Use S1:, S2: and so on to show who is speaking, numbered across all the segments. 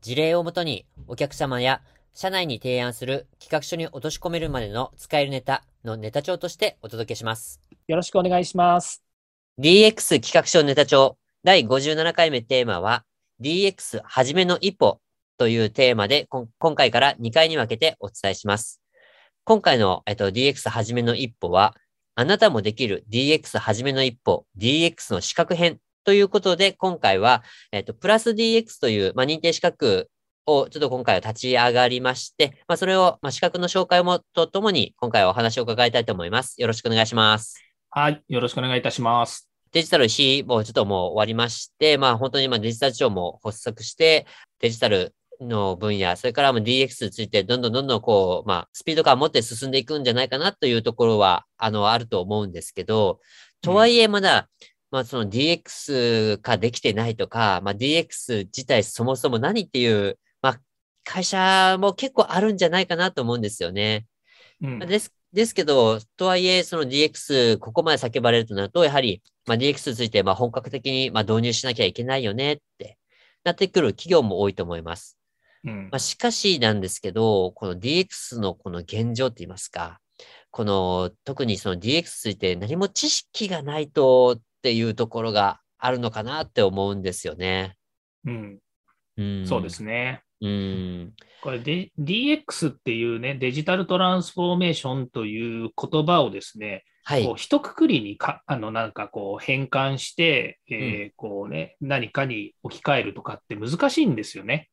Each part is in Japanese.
S1: 事例をもとにお客様や社内に提案する企画書に落とし込めるまでの使えるネタのネタ帳としてお届けします。
S2: よろしくお願いします
S1: DX 企画書ネタ帳第57回目テーマは DX はじめの一歩というテーマで今回から2回に分けてお伝えします。今回の、えっと、DX はじめの一歩はあなたもできる DX はじめの一歩 DX の資格編ということで今回は、えっと、プラス DX という、まあ、認定資格をちょっと今回は立ち上がりまして、まあ、それを、まあ、資格の紹介もとともに今回はお話を伺いたいと思います。よろしくお願いします。
S2: はいよろしくお願いいたします
S1: デジタル日もちょっともう終わりまして、まあ本当に今デジタル庁も発足して、デジタルの分野、それからも DX についてどんどんどんどんこう、まあスピード感を持って進んでいくんじゃないかなというところは、あの、あると思うんですけど、とはいえまだ、まあその DX 化できてないとか、まあ DX 自体そもそも何っていう、まあ会社も結構あるんじゃないかなと思うんですよね。
S2: うん
S1: です、ですけど、とはいえ、その DX、ここまで叫ばれるとなると、やはり、まあ、DX について、まあ、本格的に、まあ、導入しなきゃいけないよねって、なってくる企業も多いと思います。
S2: うん
S1: まあ、しかしなんですけど、この DX のこの現状って言いますか、この、特にその DX について何も知識がないとっていうところがあるのかなって思うんですよね。
S2: うん
S1: うん。
S2: そうですね
S1: うん。
S2: これで DX っていうねデジタルトランスフォーメーションという言葉をですね
S1: はい
S2: こう。一括りにかあのなんかこう変換して、えーこうね、何かに置き換えるとかって難しいんですよね。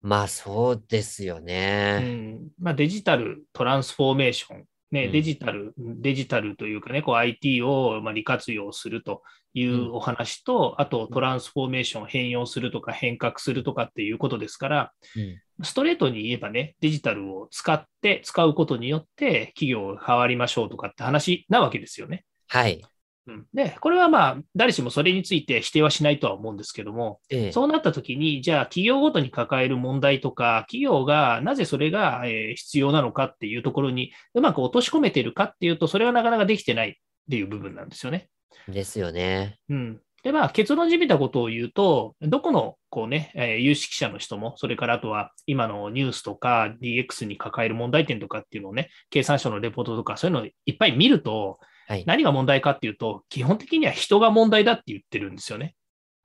S1: まあ、そうですよ
S2: う
S1: ね。
S2: んまあ、デジタルトランスフォーメーション、ね
S1: うん
S2: デジタル、デジタルというかね、こう IT をまあ利活用するというお話と、あとトランスフォーメーション変容するとか変革するとかっていうことですから、
S1: うん。
S2: ストレートに言えばね、デジタルを使って、使うことによって企業が変わりましょうとかって話なわけですよね。
S1: はい。
S2: うん、で、これはまあ、誰しもそれについて否定はしないとは思うんですけども、
S1: ええ。
S2: そうなったときに、じゃあ企業ごとに抱える問題とか、企業がなぜそれがえー必要なのかっていうところにうまく落とし込めているかっていうと、それはなかなかできてないっていう部分なんですよね。
S1: ですよね。
S2: うん。で、まあ、結論じみたことを言うと、どこの、こうね、えー有識者の人も、それからあとは、今のニュースとか DX に抱える問題点とかっていうのをね、経産省のレポートとか、そういうのをいっぱい見ると、
S1: はい。
S2: 何が問題かっていうと、基本的には人が問題だって言ってるんですよね。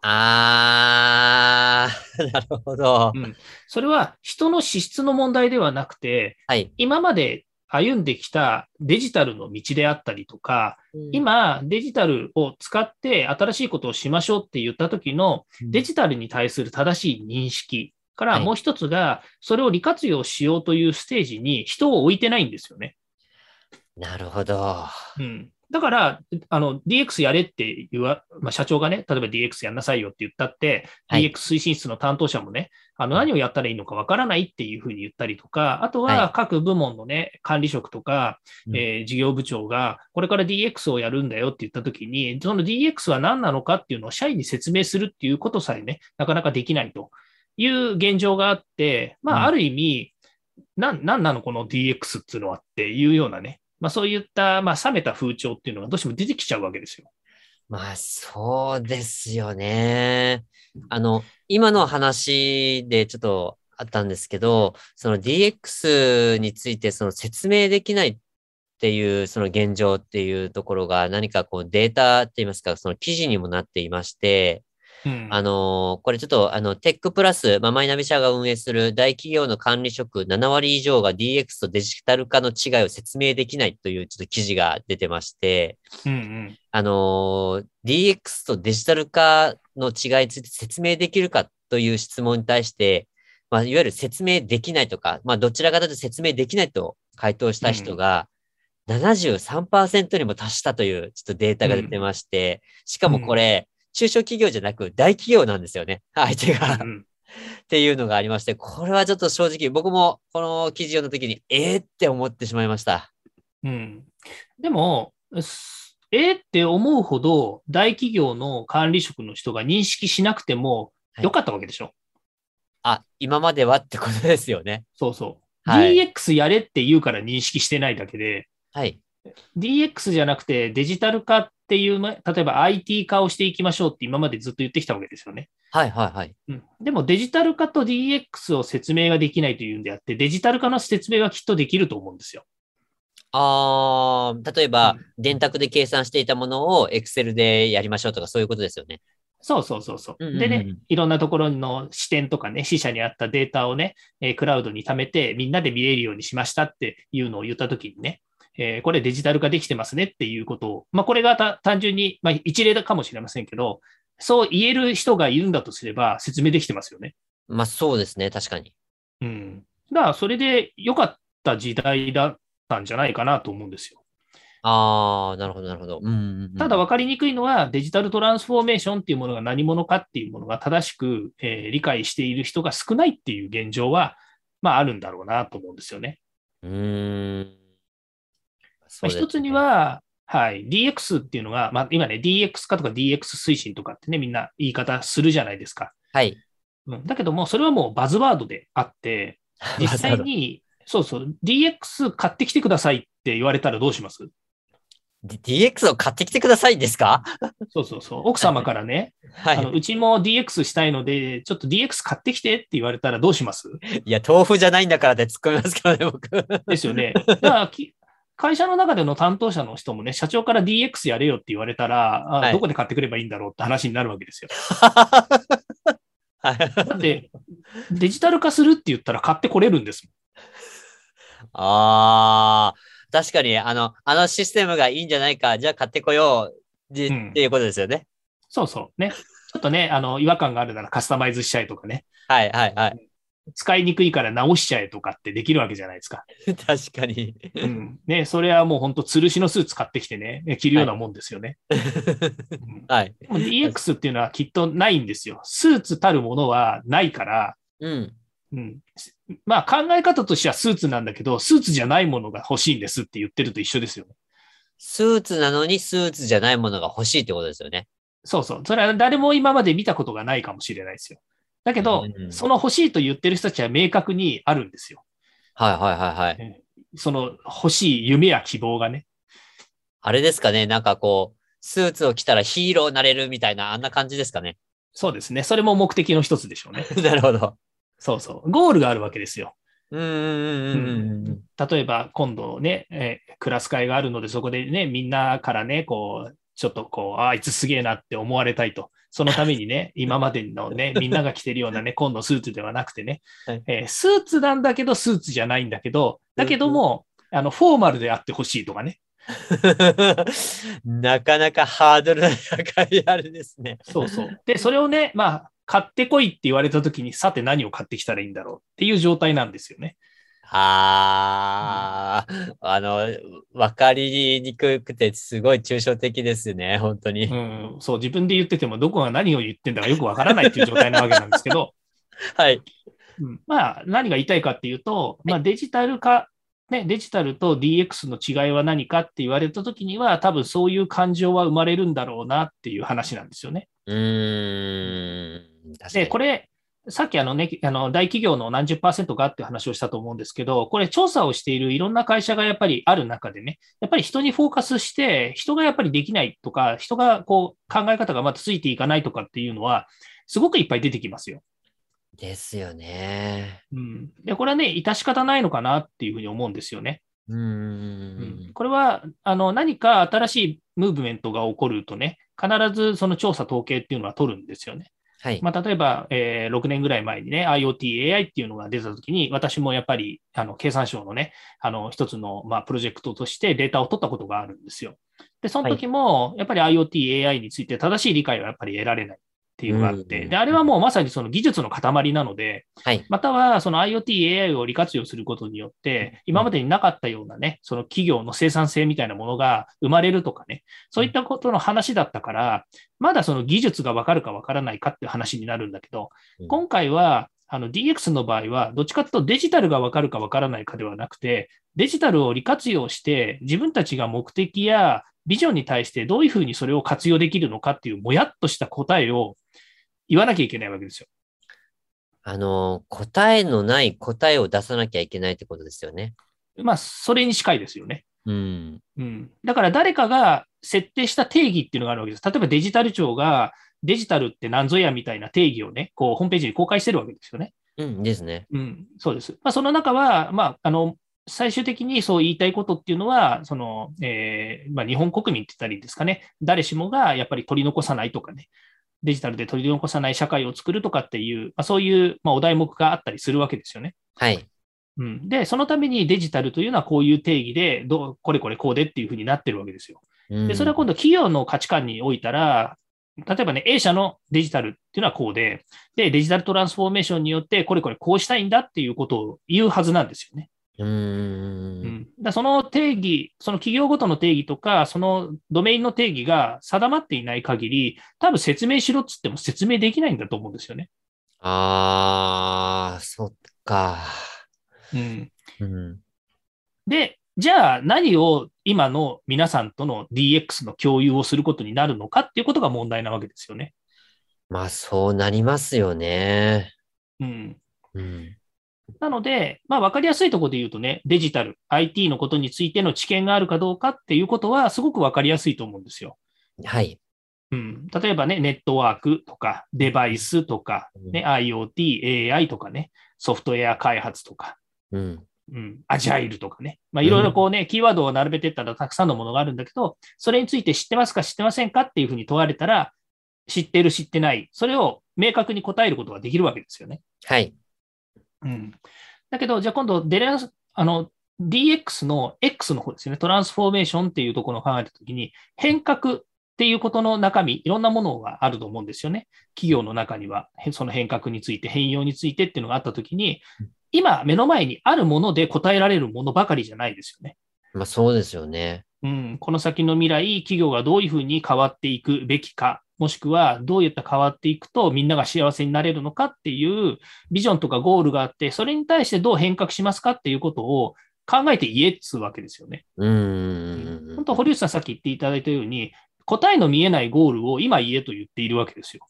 S1: あー、なるほど。
S2: うん。それは人の資質の問題ではなくて、
S1: はい。
S2: 今まで歩んできたデジタルの道であったりとか、今、デジタルを使って新しいことをしましょうって言った時のデジタルに対する正しい認識から、
S1: はい
S2: もう一つが、それを利活用しようというステージに人を置いてないんですよね。
S1: なるほど。
S2: うん。だから、あの、DX やれって言わ、まあ、社長がね、例えば DX やんなさいよって言ったって、
S1: はい。
S2: DX 推進室の担当者もね、あの、何をやったらいいのかわからないっていうふうに言ったりとか、あと
S1: は
S2: は各部門のね、管理職とか、
S1: うん。
S2: えー事業部長が、これから DX をやるんだよって言ったときに、その DX は何なのかっていうのを社員に説明するっていうことさえね、なかなかできないという現状があって、ま
S1: うん。
S2: あ、ある意味、なん、なんなのこの DX っていうのはっていうようなね、まあそういった、まあ冷めた風潮っていうのがどうしても出てきちゃうわけですよ。
S1: まあ、そうですよね。あの、今の話でちょっとあったんですけど、その DX についてその説明できないっていうその現状っていうところが何かこうデータって言いますか、その記事にもなっていまして、
S2: うん。
S1: あのーこれちょっと、あの、テックプラス、まあ、マイナビ社が運営する大企業の管理職7割以上が DX とデジタル化の違いを説明できないというちょっと記事が出てまして、
S2: うんうん。
S1: あのー DX とデジタル化の違いについて説明できるかという質問に対して、まあ、いわゆる説明できないとか、まあ、どちらかというと説明できないと回答した人が、73%にも達したというちょっとデータが出てまして、しかもこれ、中小企業じゃなく大企業なんですよね、相手が。
S2: うん
S1: っていうのがありまして、これはちょっと正直、僕もこの記事読んだ時に、えー？って思ってしまいました。
S2: うん。でも、すえー？って思うほど大企業の管理職の人が認識しなくても
S1: はい
S2: よかったわけでしょ？
S1: あ、今まではってことですよね。
S2: そうそう。
S1: はい
S2: DX やれって言うから認識してないだけで、
S1: はい。
S2: DX じゃなくてデジタル化っていう、ま例えば IT 化をしていきましょうって今までずっと言ってきたわけですよね。
S1: はいはいはい。
S2: うん、でもデジタル化と DX を説明ができないというんであって、デジタル化の説明はきっとできると思うんですよ。
S1: あー、例えば
S2: うん、
S1: 電卓で計算していたものを Excel でやりましょうとか、そういうことですよね。
S2: そうそうそうそう。でね、いろんなところの視点とかね、死者にあったデータをね、えークラウドに貯めて、みんなで見れるようにしましたっていうのを言ったときにね、えーこれデジタル化できてますねっていうことを、まあ、これがた単純に、まあ、一例かもしれませんけど、そう言える人がいるんだとすれば説明できてますよね。
S1: まあそうですね、確かに。
S2: うん。だから、それで良かった時代だったんじゃないかなと思うんですよ。
S1: あー、なるほどなるほど。うんうんうん、
S2: ただ分かりにくいのは、デジタルトランスフォーメーションっていうものが何者かっていうものが正しく、えー理解している人が少ないっていう現状は、まあ、あるんだろうなと思うんですよね。
S1: うーん。
S2: まあ、一つに、は、はい、DX っていうのが、まあ、今ね、DX 化とか DX 推進とかってね、みんな言い方するじゃないですか。
S1: はい。
S2: うん、だけども、それはもうバズワードであって、実際に、そうそう、DX 買ってきてくださいって言われたらどうします
S1: ？DX を買ってきてくださいですか？
S2: そうそうそう。奥様からね、
S1: は
S2: あの
S1: い。
S2: うちも DX したいので、ちょっと DX 買ってきてって言われたらどうします？
S1: いや、豆腐じゃないんだからって突っ込みますけどね、僕。
S2: ですよね。だからき会社の中での担当者の人もね、社長から DX やれよって言われたら、あ
S1: はい
S2: どこで買ってくればいいんだろうって話になるわけですよ。
S1: はい。
S2: だって、デジタル化するって言ったら買ってこれるんですもん。
S1: ああ、確かに、あの、あのシステムがいいんじゃないか、じゃあ買ってこよう、で
S2: うん
S1: っていうことですよね。
S2: そうそう。ね。ちょっとね、あの、違和感があるならカスタマイズしちゃえとかね。
S1: はいはいはい。
S2: 使いにくいから直しちゃえとかってできるわけじゃないですか。
S1: 確かに。
S2: うん。ね、それはもう本当吊るしのスーツ買ってきてね、着るようなもんですよね。う ん
S1: はい。
S2: DX っていうのはきっとないんですよ。スーツたるものはないから、
S1: うん。
S2: うん、まあ考え方としてはスーツなんだけど、スーツじゃないものが欲しいんですって言ってると一緒ですよね。
S1: スーツなのにスーツじゃないものが欲しいってことですよね。
S2: そうそう。それは誰も今まで見たことがないかもしれないですよ。だけど、
S1: うん
S2: その欲しいと言ってる人たちは明確にあるんですよ。
S1: はいはいはいはい。
S2: その欲しい夢や希望がね。
S1: あれですかね、なんかこう、スーツを着たらヒーローになれるみたいな、あんな感じですかね。
S2: そうですね。それも目的の一つでしょうね。
S1: なるほど。
S2: そうそう。ゴールがあるわけですよ。
S1: うんうんうんうんうん。
S2: 例えば今度ね、えークラス会があるので、そこでね、みんなからね、こう、ちょっとこう、ああいつすげえなって思われたいと。そのためにね、今までのね、みんなが着てるようなね、今度スーツではなくてね、
S1: はい
S2: えースーツなんだけど、スーツじゃないんだけど、だけども、あの、フォーマルであってほしいとかね。
S1: なかなかハードルの高いあれですね。
S2: そうそう。で、それをね、まあ、買ってこいって言われたときに、さて何を買ってきたらいいんだろうっていう状態なんですよね。
S1: ああ、あの、わかりにくくてすごい抽象的ですね、本当に。
S2: うん、そう、自分で言ってても、どこが何を言ってんだかよくわからないっていう状態なわけなんですけど、
S1: はい。
S2: うんまあ、何が言いたいかっていうと、まあ、デジタル化、ね、デジタルと DX の違いは何かって言われたときには、多分そういう感情は生まれるんだろうなっていう話なんですよね。
S1: うーん。
S2: で、これ、さっきあのね、あの大企業の何十パーセントかっていう話をしたと思うんですけど、これ調査をしているいろんな会社がやっぱりある中でね、やっぱり人にフォーカスして、人がやっぱりできないとか、人がこう考え方がまだついていかないとかっていうのは、すごくいっぱい出てきますよ。
S1: ですよね。
S2: うん。で、これはね、致し方ないのかなっていうふうに思うんですよね。
S1: うー
S2: うん
S1: ん。
S2: これはあの何か新しいムーブメントが起こるとね、必ずその調査統計っていうのは取るんですよね。
S1: はい。
S2: まあ、例えば、えー6年ぐらい前にね、IoT、AI っていうのが出たときに、私もやっぱりあの経産省のね、あの一つの、まあ、プロジェクトとしてデータを取ったことがあるんですよ。で、その時も、やっぱり IoT、AI について正しい理解はやっぱり得られないっっていうのがあって、
S1: うん。
S2: で、あれはもうまさにその技術の塊なので、
S1: はい。
S2: またはその IoT、AI を利活用することによって、今までになかったようなね、その企業の生産性みたいなものが生まれるとかね、そういったことの話だったから、まだその技術がわかるかわからないかっていう話になるんだけど
S1: うん、
S2: 今回はあの DX の場合は、どっちかというとデジタルがわかるかわからないかではなくて、デジタルを利活用して、自分たちが目的やビジョンに対してどういうふうにそれを活用できるのかっていう、もやっとした答えを言わなきゃいけないわけですよ。
S1: あの、答えのない答えを出さなきゃいけないってことですよね。
S2: まあ、それに近いですよね。
S1: うん。
S2: うん。だから誰かが設定した定義っていうのがあるわけです。例えばデジタル庁がデジタルって何ぞやみたいな定義をね、こう、ホームページに公開してるわけですよね。
S1: うんですね。
S2: うん、そうです。まあ、その中は、まあ、あの、最終的にそう言いたいことっていうのは、その、えーまあ、日本国民って言ったらいいですかね、誰しもがやっぱり取り残さないとかね、デジタルで取り残さない社会を作るとかっていう、まあ、そういう、まあ、お題目があったりするわけですよね。
S1: はい。
S2: うん、で、そのためにデジタルというのはこういう定義で、どうこれこれこうでっていうふうになってるわけですよ。
S1: うん
S2: で、それは今度企業の価値観においたら、例えばね、A 社のデジタルっていうのはこうで、で、デジタルトランスフォーメーションによって、これこれこうしたいんだっていうことを言うはずなんですよね。
S1: う
S2: んん、だその定義、その企業ごとの定義とか、そのドメインの定義が定まっていない限り、多分説明しろっつっても説明できないんだと思うんですよね。
S1: あー、そっか。
S2: うん、
S1: うん。
S2: で、じゃあ何を今の皆さんとの DX の共有をすることになるのかっていうことが問題なわけですよね。
S1: まあ、そうなりますよね。
S2: うん、
S1: うん。
S2: なので、まあ、分かりやすいところで言うとね、デジタル、IT のことについての知見があるかどうかっていうことは、すごく分かりやすいと思うんですよ。
S1: はい。
S2: うん、例えばね、ネットワークとか、デバイスとか、ね、IoT、AI とかね、ソフトウェア開発とか、
S1: うん。
S2: うん、アジャイルとかね、まあ、いろいろこうね、キーワードを並べていったらたくさんのものがあるんだけど、それについて知ってますか、知ってませんかっていうふうに問われたら、知ってる、知ってない、それを明確に答えることができるわけですよね。
S1: はい。
S2: うん、だけど、じゃあ今度デラス、あの、DX の X の方ですよね、トランスフォーメーションっていうところを考えたときに、変革っていうことの中身、いろんなものがあると思うんですよね。企業の中には、へその変革について、変容についてっていうのがあったときに、今、目の前にあるもので答えられるものばかりじゃないですよね。
S1: まあ、そうですよね。
S2: うん、この先の未来、企業がどういうふうに変わっていくべきか、もしくはどういった変わっていくとみんなが幸せになれるのかっていうビジョンとかゴールがあって、それに対してどう変革しますかっていうことを考えて言えっつうわけですよね。
S1: うーん。
S2: 本当、堀内さんさっき言っていただいたように、答えの見えないゴールを今言えと言っているわけですよ。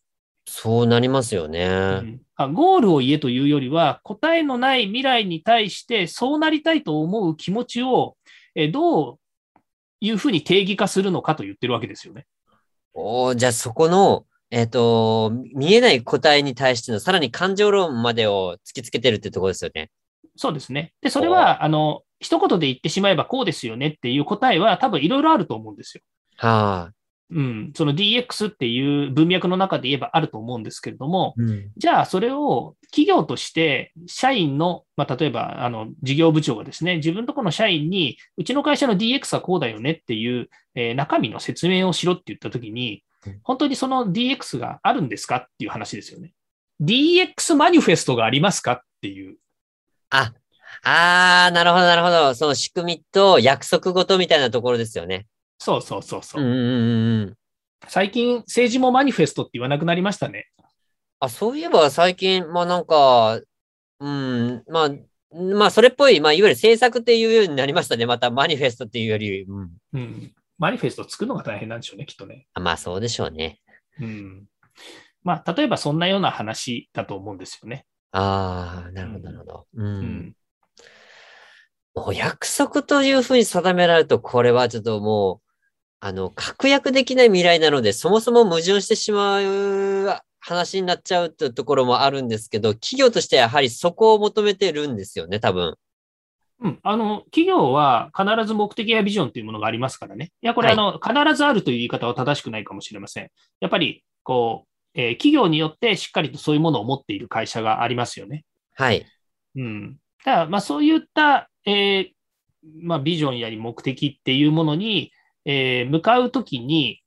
S1: そうなりますよね。
S2: うんあゴールを言えというよりは、答えのない未来に対してそうなりたいと思う気持ちをえどういうふうに定義化するのかと言ってるわけですよね。
S1: おーじゃあそこの、えっ、と、見えない答えに対してのさらに感情論までを突きつけてるってところですよね。
S2: そうですね。で、それは、あの、一言で言ってしまえばこうですよねっていう答えは多分いろいろあると思うんですよ。
S1: はあ。
S2: うん。その DX っていう文脈の中で言えばあると思うんですけれども、
S1: うん。
S2: じゃあそれを企業として社員の、まあ、例えば、あの、事業部長がですね、自分のところの社員に、うちの会社の DX はこうだよねっていう、えー中身の説明をしろって言ったときに
S1: うん、
S2: 本当にその DX があるんですかっていう話ですよね。DX マニフェストがありますかっていう。
S1: あ、あー、なるほど、なるほど。その仕組みと約束事みたいなところですよね。
S2: そうそうそうそうう。
S1: んうんうんうん。
S2: 最近、政治もマニフェストって言わなくなりましたね。
S1: あ、そういえば最近、まあなんか、うん、まあ、まあそれっぽい、まあいわゆる政策っていうようになりましたね。またマニフェストっていうより。うん。
S2: うん。マニフェスト作るのが大変なんでしょうね、きっとね。
S1: あまあそうでしょうね。
S2: うん。まあ、例えばそんなような話だと思うんですよね。
S1: ああ、なるほど、
S2: うん
S1: なるほど。う。
S2: うんん。
S1: お約束というふうに定められると、これはちょっともう、あの、確約できない未来なので、そもそも矛盾してしまう話になっちゃうというところもあるんですけど、企業としてやはりそこを求めてるんですよね、多分。
S2: うん、あの企業は必ず目的やビジョンというものがありますからね。いや、これ、
S1: はい
S2: あの必ずあるという言い方は正しくないかもしれません。やっぱりこう、えー企業によってしっかりとそういうものを持っている会社がありますよね。
S1: はい。
S2: うん、だから、まあ、そういった、えーまあ、ビジョンやり目的っていうものに、えー向かうときに、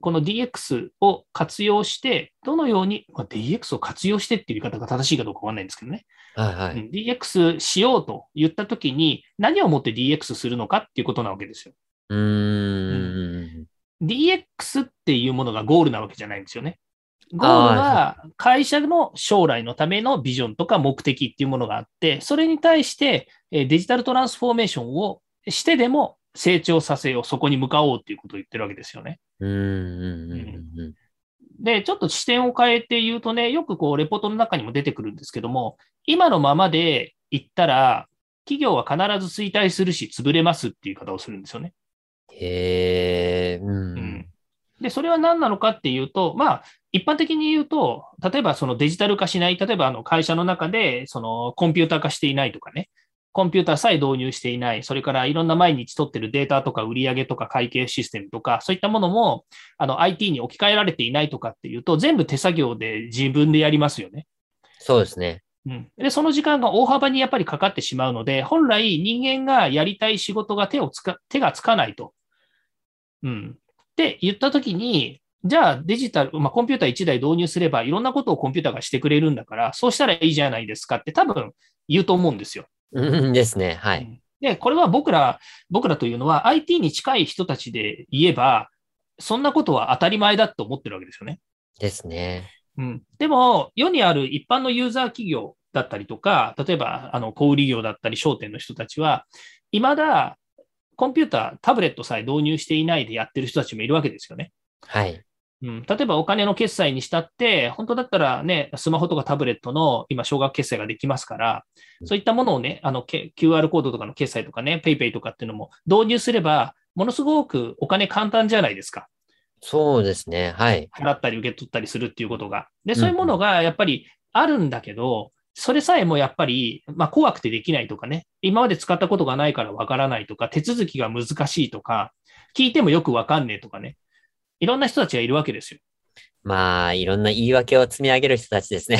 S2: この DX を活用して、どのように、まあ、DX を活用してっていう言い方が正しいかどうかわかんないんですけどね、
S1: はいはい。
S2: うん DX しようと言ったときに、何をもって DX するのかっていうことなわけですよ。
S1: うーん。
S2: DX っていうものがゴールなわけじゃないんですよね。ゴールは会社の将来のためのビジョンとか目的っていうものがあって、それに対してえーデジタルトランスフォーメーションをしてでも成長させよう、そこに向かおうっていうことを言ってるわけですよね。で、ちょっと視点を変えて言うとね、よくこう、レポートの中にも出てくるんですけども、今のままで言ったら、企業は必ず衰退するし、潰れますっていう言い方をするんですよね。
S1: へえ、う
S2: うんん。で、それは何なのかっていうと、まあ、一般的に言うと、例えばそのデジタル化しない、例えばあの会社の中でそのコンピューター化していないとかね、コンピューターさえ導入していない、それからいろんな毎日取ってるデータとか売上とか会計システムとか、そういったものもあの IT に置き換えられていないとかっていうと、全部手作業で自分でやりますよね。
S1: そうですね。
S2: うん、で、その時間が大幅にやっぱりかかってしまうので、本来人間がやりたい仕事が手をつか、手がつかないと。うん。って言ったときに、じゃあデジタル、まあ、コンピューター1台導入すればいろんなことをコンピューターがしてくれるんだから、そうしたらいいじゃないですかって多分言うと思うんですよ。
S1: うんですね。はい。
S2: で、これは僕ら、僕らというのは IT に近い人たちで言えば、そんなことは当たり前だと思ってるわけですよね。
S1: ですね。
S2: うん、でも、世にある一般のユーザー企業だったりとか、例えばあの小売業だったり商店の人たちは、未だコンピューター、タブレットさえ導入していないでやってる人たちもいるわけですよね。
S1: はい。
S2: うん、例えばお金の決済にしたって、本当だったらね、スマホとかタブレットの今、少額決済ができますから、そういったものをね、あのけ QR コードとかの決済とかね、PayPay とかっていうのも導入すれば、ものすごくお金簡単じゃないですか。
S1: そうですね。はい。
S2: 払ったり受け取ったりするっていうことが。で、そういうものがやっぱりあるんだけど、それさえもやっぱり、まあ、怖くてできないとかね、今まで使ったことがないからわからないとか、手続きが難しいとか、聞いてもよくわかんねえとかね、いろんな人たちがいるわけですよ。
S1: まあ、いろんな言い訳を積み上げる人たちですね。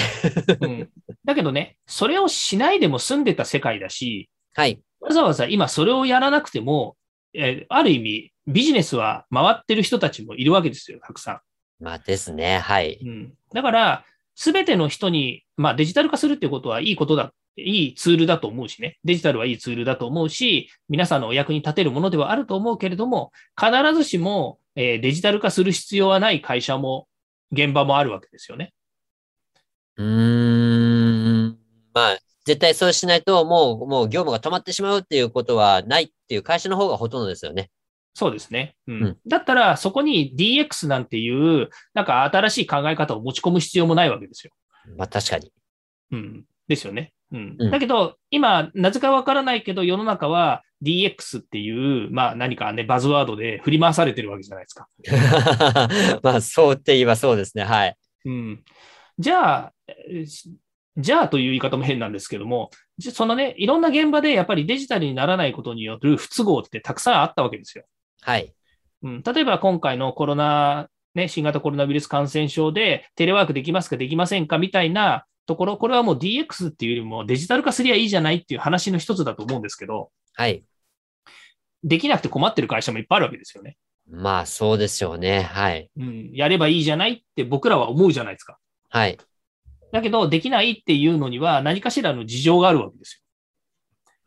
S2: うん、だけどね、それをしないでも済んでた世界だし、
S1: はい。
S2: わざわざ今それをやらなくても、えーある意味、ビジネスは回ってる人たちもいるわけですよ、たくさん。
S1: まあですね。はい。
S2: うん、だから、すべての人に、まあデジタル化するっていうことはいいことだ、いいツールだと思うしね、デジタルはいいツールだと思うし、皆さんのお役に立てるものではあると思うけれども、必ずしも、えーデジタル化する必要はない会社も、現場もあるわけですよね。
S1: うーん。まあ、絶対そうしないと、もう、もう業務が止まってしまうっていうことはないっていう会社の方がほとんどですよね。
S2: そうですね。うん
S1: うん
S2: だったら、そこに DX なんていう、なんか新しい考え方を持ち込む必要もないわけですよ。
S1: まあ確かに。
S2: うん。ですよね。うん。
S1: うん
S2: だけど、今、なぜかわからないけど、世の中は DX っていう、まあ何かね、バズワードで振り回されてるわけじゃないですか。
S1: まあ、そうって言えばそうですね。はい。
S2: うん。じゃあ、じゃあという言い方も変なんですけども、じそのね、いろんな現場でやっぱりデジタルにならないことによる不都合ってたくさんあったわけですよ。
S1: はい。
S2: うん、例えば今回のコロナ、ね、新型コロナウイルス感染症でテレワークできますかできませんかみたいなところ、これはもう DX っていうよりもデジタル化すりゃいいじゃないっていう話の一つだと思うんですけど、
S1: はい。
S2: できなくて困ってる会社もいっぱいあるわけですよね。
S1: まあ、そうでしょうね。はい。
S2: うん、やればいいじゃないって僕らは思うじゃないですか。
S1: はい。
S2: だけど、できないっていうのには何かしらの事情があるわけです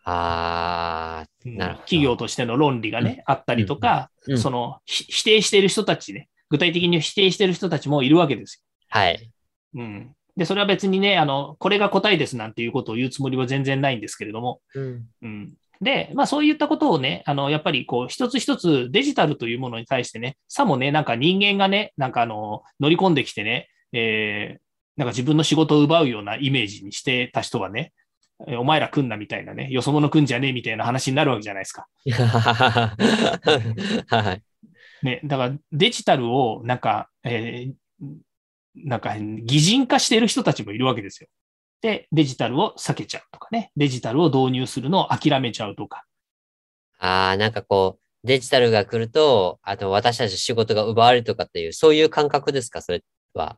S1: あ
S2: よ。うん
S1: なるほど
S2: 企業としての論理がね、あったりとか、
S1: うんうん
S2: そのひ否定している人たちね、具体的に否定している人たちもいるわけですよ。
S1: ー。はい。
S2: うん。で、それは別にね、あの、これが答えですなんていうことを言うつもりは全然ないんですけれども、
S1: うん。
S2: うん。で、まあそういったことをね、あの、やっぱりこう、一つ一つデジタルというものに対してね、さもね、なんか人間がね、なんかあの、乗り込んできてね、えー、なんか自分の仕事を奪うようなイメージにしてた人はね、えお前ら来んなみたいなね、よそ者来んじゃねえみたいな話になるわけじゃないですか。
S1: はい。
S2: ね、だからデジタルをなんか、えーなんか擬人化している人たちもいるわけですよ。で、デジタルを避けちゃうとかね、デジタルを導入するのを諦めちゃうとか。
S1: ああ、なんかこう、デジタルが来ると、あと私たち仕事が奪われるとかっていう、そういう感覚ですか、それは。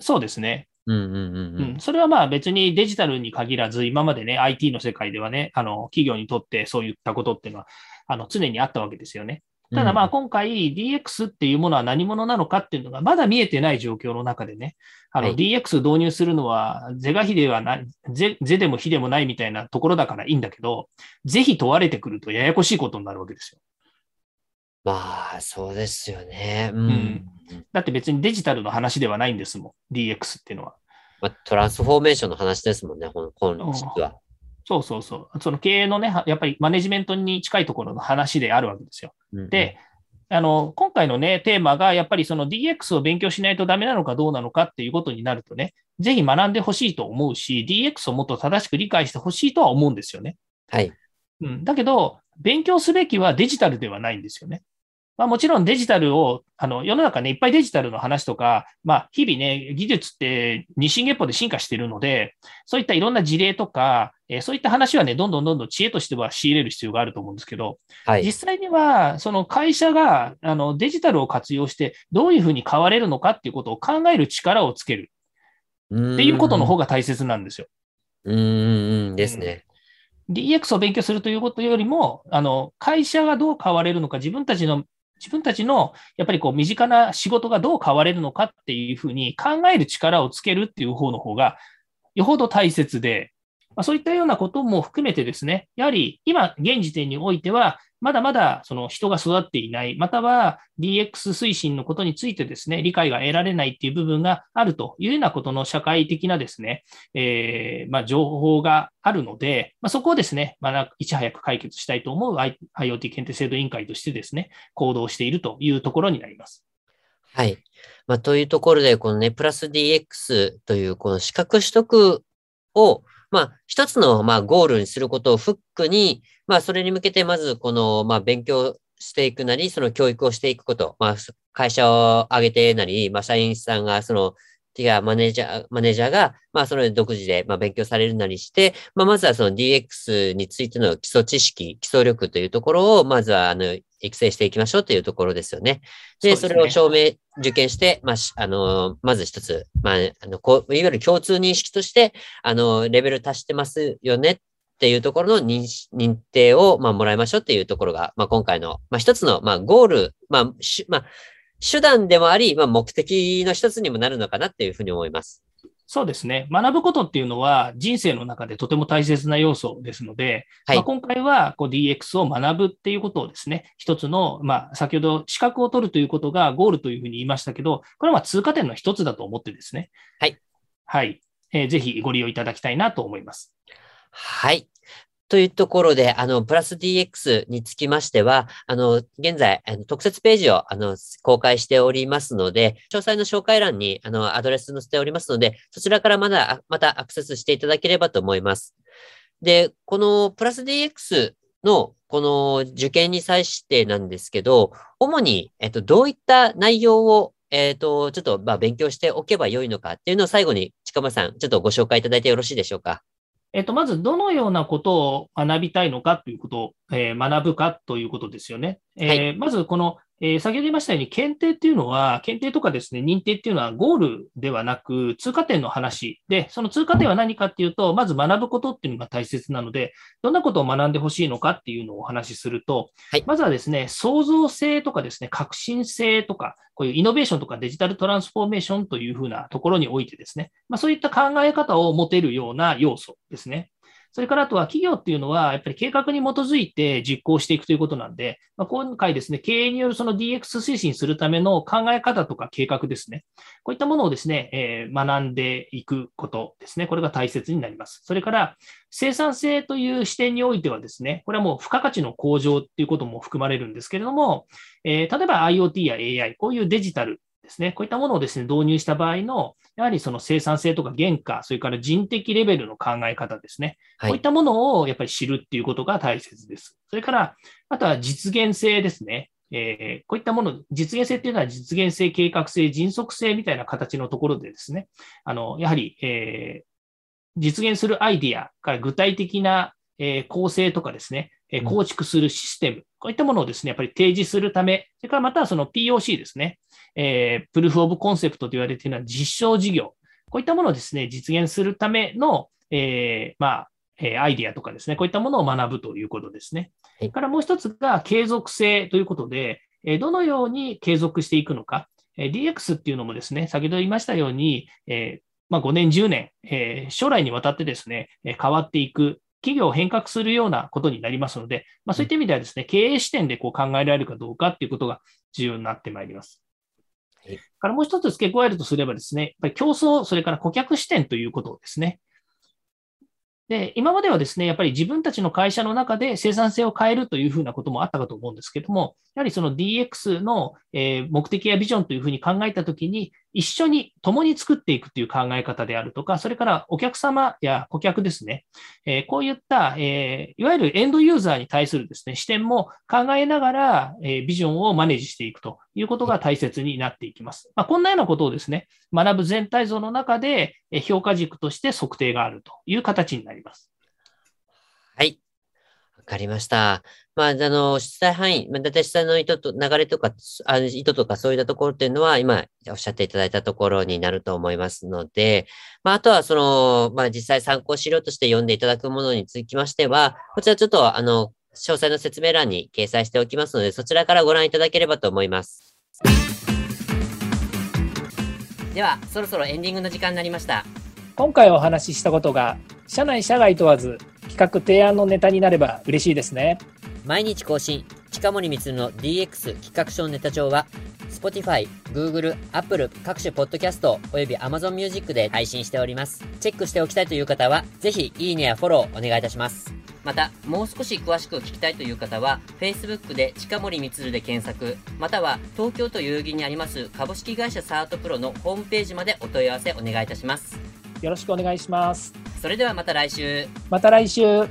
S2: そうですね。
S1: うんうんうん
S2: う
S1: うん
S2: ん。それはまあ別にデジタルに限らず、今までね、IT の世界ではね、あの、企業にとってそういったことっていうのは、あの、常にあったわけですよね。ただまあ今回 DX っていうものは何者なのかっていうのがまだ見えてない状況の中でね、あの
S1: はい
S2: DX 導入するのは是が非ではない、是是でも非でもないみたいなところだからいいんだけど、是非問われてくるとややこしいことになるわけですよ。
S1: まあ、そうですよね。うん。
S2: んだって別にデジタルの話ではないんですもん、DX っていうのは。
S1: まあ、トランスフォーメーションの話ですもんね、ほん本質は。
S2: そうそうそう。その経営のね、はやっぱりマネジメントに近いところの話であるわけですよ。
S1: うん
S2: で、あの、今回のね、テーマがやっぱりその DX を勉強しないとダメなのかどうなのかっていうことになるとね、ぜひ学んでほしいと思うし、DX をもっと正しく理解してほしいとは思うんですよね。
S1: はい。
S2: うん。だけど、勉強すべきはデジタルではないんですよね。まあもちろんデジタルを、あの、世の中ね、いっぱいデジタルの話とか、まあ日々ね、技術って日進月歩で進化しているので、そういったいろんな事例とか、えーそういった話はね、どんどんどんどん知恵としては仕入れる必要があると思うんですけど、
S1: はい。
S2: 実際には、その会社があのデジタルを活用して、どういうふうに変われるのかっていうことを考える力をつける
S1: っ
S2: っていうことの方が大切なんですよ。
S1: うんうんうんですね。
S2: DX を勉強するということよりも、あの会社がどう変われるのか、自分たちの自分たちのやっぱりこう身近な仕事がどう変われるのかっていうふうに考える力をつけるっていう方の方がよほど大切で、まあ、そういったようなことも含めてですね、やはり今現時点においては、まだまだその人が育っていない、または DX 推進のことについてですね、理解が得られないっていう部分があるというようなことの社会的なですね、えーまあ、情報があるので、まあ、そこをですね、まあ、いち早く解決したいと思う IoT 検定制度委員会としてですね、行動しているというところになります。
S1: はい。まあ、というところで、このね、プラス DX というこの資格取得を、まあ、一つの、まあ、ゴールにすることをフックに、まあ、それに向けて、まず、この、まあ、勉強していくなり、その教育をしていくこと、まあ、会社を挙げてなり、まあ、社員さんが、その、違うマネージャー、マネージャーが、まあ、それ独自で、まあ、勉強されるなりして、まあ、まずはその DX についての基礎知識、基礎力というところを、まずは、あの、育成していきましょうというところですよね。で、そ
S2: ね
S1: れを証明、受験して、まあ、しあの、まず一つ、まあ、あの、こう、いわゆる共通認識として、あの、レベル達してますよねっていうところの認定を、まあ、もらいましょうっていうところが、まあ、今回の、まあ、一つの、まあ、ゴール、まあ、しまあ、手段でもあり、まあ、目的の一つにもなるのかなっていうふうに思います。
S2: そうですね。学ぶことっていうのは人生の中でとても大切な要素ですので、
S1: はい
S2: まあ、今回はこう DX を学ぶっていうことをですね、一つの、まあ、先ほど資格を取るということがゴールというふうに言いましたけど、これはまあ通過点の一つだと思ってですね。
S1: はい。
S2: はい。えーぜひご利用いただきたいなと思います。
S1: はい。というところで、あの、プラス DX につきましては、あの、現在、あの特設ページを、あの、公開しておりますので、詳細の紹介欄に、あの、アドレス載せておりますので、そちらからまだ、またアクセスしていただければと思います。で、このプラス DX の、この受験に際してなんですけど、主に、えっと、どういった内容を、えっと、ちょっと、まあ、勉強しておけばよいのかっていうのを最後に、近間さん、ちょっとご紹介いただいてよろしいでしょうか？
S2: えっと、まず、どのようなことを学びたいのかということを、えー学ぶかということですよね。えーまず、この、えー先ほど言いましたように、検定っていうのは、検定とかですね、認定っていうのはゴールではなく、通過点の話で、その通過点は何かっていうと、まず学ぶことっていうのが大切なので、どんなことを学んでほしいのかっていうのをお話しすると、
S1: はい
S2: まずはですね、創造性とかですね、革新性とか、こういうイノベーションとかデジタルトランスフォーメーションというふうなところにおいてですね、まあ、そういった考え方を持てるような要素ですね。それからあとは企業っていうのは、やっぱり計画に基づいて実行していくということなんで、まあ、今回ですね、経営によるその DX 推進するための考え方とか計画ですね。こういったものをですね、えー学んでいくことですね。これが大切になります。それから、生産性という視点においてはですね、これはもう付加価値の向上っていうことも含まれるんですけれども、えー例えば IoT や AI、こういうデジタルですね、こういったものをですね、導入した場合の、やはりその生産性とか原価、それから人的レベルの考え方ですね。
S1: はい
S2: こういったものをやっぱり知るっていうことが大切です。それから、あとは実現性ですね。えーこういったもの、実現性っていうのは実現性、計画性、迅速性みたいな形のところでですね、あの、やはり、えー実現するアイディアから具体的な、えー構成とかですね、え構築するシステム、こういったものをですね、やっぱり提示するため、それからまたはその POC ですね、えープルーフオブコンセプトと言われているのは実証事業、こういったものをですね、実現するための、えーまあ、えーアイディアとかですね、こういったものを学ぶということですね。
S1: はい
S2: からもう一つが継続性ということで、えーどのように継続していくのか。えー DX っていうのもですね、先ほど言いましたように、えーまあ、5年、10年、えー将来にわたってですね、えー変わっていく、企業を変革するようなことになりますので、まあ、そういった意味ではですね、経営視点でこう考えられるかどうかっていうことが重要になってまいります。
S1: はい
S2: からもう一つ付け加えるとすればですね、やっぱり競争、それから顧客視点ということですね。で、今まではですね、やっぱり自分たちの会社の中で生産性を変えるというふうなこともあったかと思うんですけども、やはりその DX のえー目的やビジョンというふうに考えたときに、一緒に共に作っていくという考え方であるとか、それからお客様や顧客ですね、えこういった、えいわゆるエンドユーザーに対するですね、視点も考えながら、えビジョンをマネージしていくということが大切になっていきます。まあ、こんなようなことをですね、学ぶ全体像の中で、え評価軸として測定があるという形になります。
S1: はい。わかりました。まあ、あの、出題範囲、まあ、だいたい出題の意図と、流れとか、あの意図とかそういったところっていうのは、今おっしゃっていただいたところになると思いますので、まあ、あとはその、まあ、実際参考資料として読んでいただくものにつきましては、こちらちょっと、あの、詳細の説明欄に掲載しておきますので、そちらからご覧いただければと思います。では、そろそろエンディングの時間になりました。
S3: 今回お話ししたことが社内社外問わず企画提案のネタになれば嬉しいですね
S1: 毎日更新、近森光の DX 企画書ネタ帳は、Spotify、Google、Apple 各種ポッドキャストおよび Amazon Music で配信しております。チェックしておきたいという方は、ぜひいいねやフォローお願いいたします。また、もう少し詳しく聞きたいという方は、Facebook で近森光で検索、または東京都代々木にあります株式会社サートプロのホームページまでお問い合わせお願いいたします。
S3: よろしくお願いします
S1: それではまた来週。
S3: また来週